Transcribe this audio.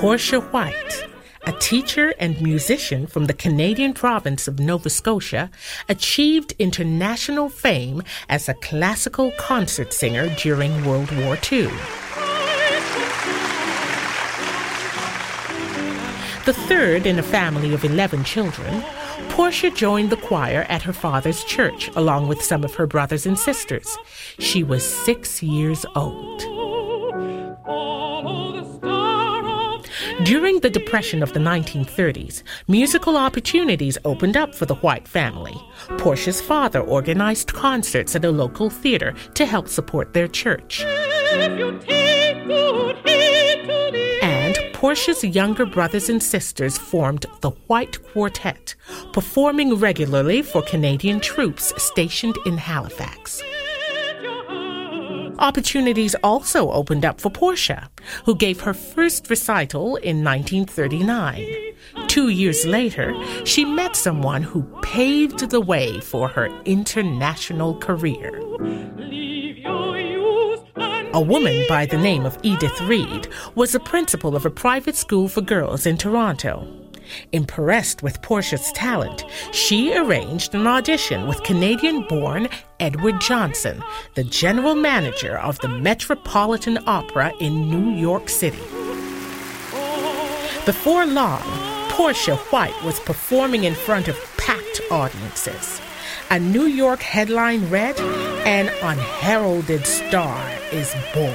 Portia White, a teacher and musician from the Canadian province of Nova Scotia, achieved international fame as a classical concert singer during World War II. The third in a family of 11 children, Portia joined the choir at her father's church along with some of her brothers and sisters. She was six years old. During the Depression of the 1930s, musical opportunities opened up for the White family. Portia's father organized concerts at a local theater to help support their church. And Portia's younger brothers and sisters formed the White Quartet, performing regularly for Canadian troops stationed in Halifax. Opportunities also opened up for Portia, who gave her first recital in 1939. Two years later, she met someone who paved the way for her international career. A woman by the name of Edith Read was a principal of a private school for girls in Toronto. Impressed with Portia's talent, she arranged an audition with Canadian born Edward Johnson, the general manager of the Metropolitan Opera in New York City. Before long, Portia White was performing in front of packed audiences. A New York headline read, An Unheralded Star is Born.